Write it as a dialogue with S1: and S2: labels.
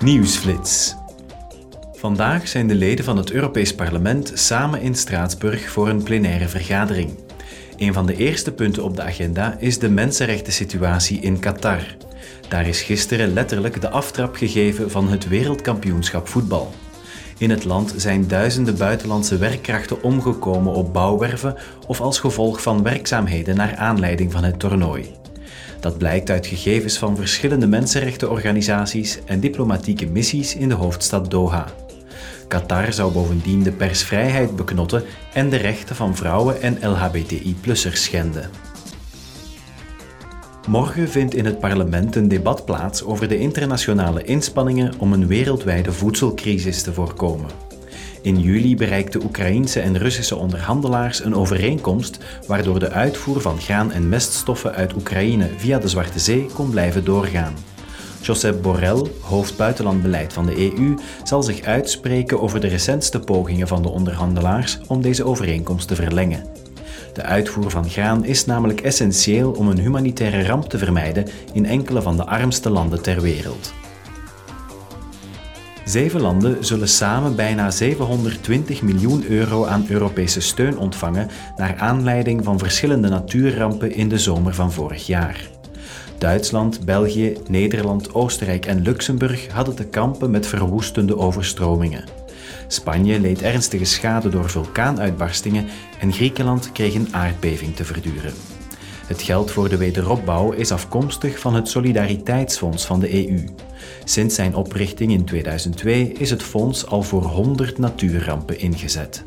S1: Nieuwsflits. Vandaag zijn de leden van het Europees Parlement samen in Straatsburg voor een plenaire vergadering. Een van de eerste punten op de agenda is de mensenrechten-situatie in Qatar. Daar is gisteren letterlijk de aftrap gegeven van het wereldkampioenschap voetbal. In het land zijn duizenden buitenlandse werkkrachten omgekomen op bouwwerven of als gevolg van werkzaamheden naar aanleiding van het toernooi. Dat blijkt uit gegevens van verschillende mensenrechtenorganisaties en diplomatieke missies in de hoofdstad Doha. Qatar zou bovendien de persvrijheid beknotten en de rechten van vrouwen en LHBTI-plussers schenden. Morgen vindt in het parlement een debat plaats over de internationale inspanningen om een wereldwijde voedselcrisis te voorkomen. In juli bereikten Oekraïense en Russische onderhandelaars een overeenkomst waardoor de uitvoer van graan en meststoffen uit Oekraïne via de Zwarte Zee kon blijven doorgaan. Josep Borrell, hoofd buitenlandbeleid van de EU, zal zich uitspreken over de recentste pogingen van de onderhandelaars om deze overeenkomst te verlengen. De uitvoer van graan is namelijk essentieel om een humanitaire ramp te vermijden in enkele van de armste landen ter wereld. Zeven landen zullen samen bijna 720 miljoen euro aan Europese steun ontvangen naar aanleiding van verschillende natuurrampen in de zomer van vorig jaar. Duitsland, België, Nederland, Oostenrijk en Luxemburg hadden te kampen met verwoestende overstromingen. Spanje leed ernstige schade door vulkaanuitbarstingen en Griekenland kreeg een aardbeving te verduren. Het geld voor de wederopbouw is afkomstig van het Solidariteitsfonds van de EU. Sinds zijn oprichting in 2002 is het fonds al voor 100 natuurrampen ingezet.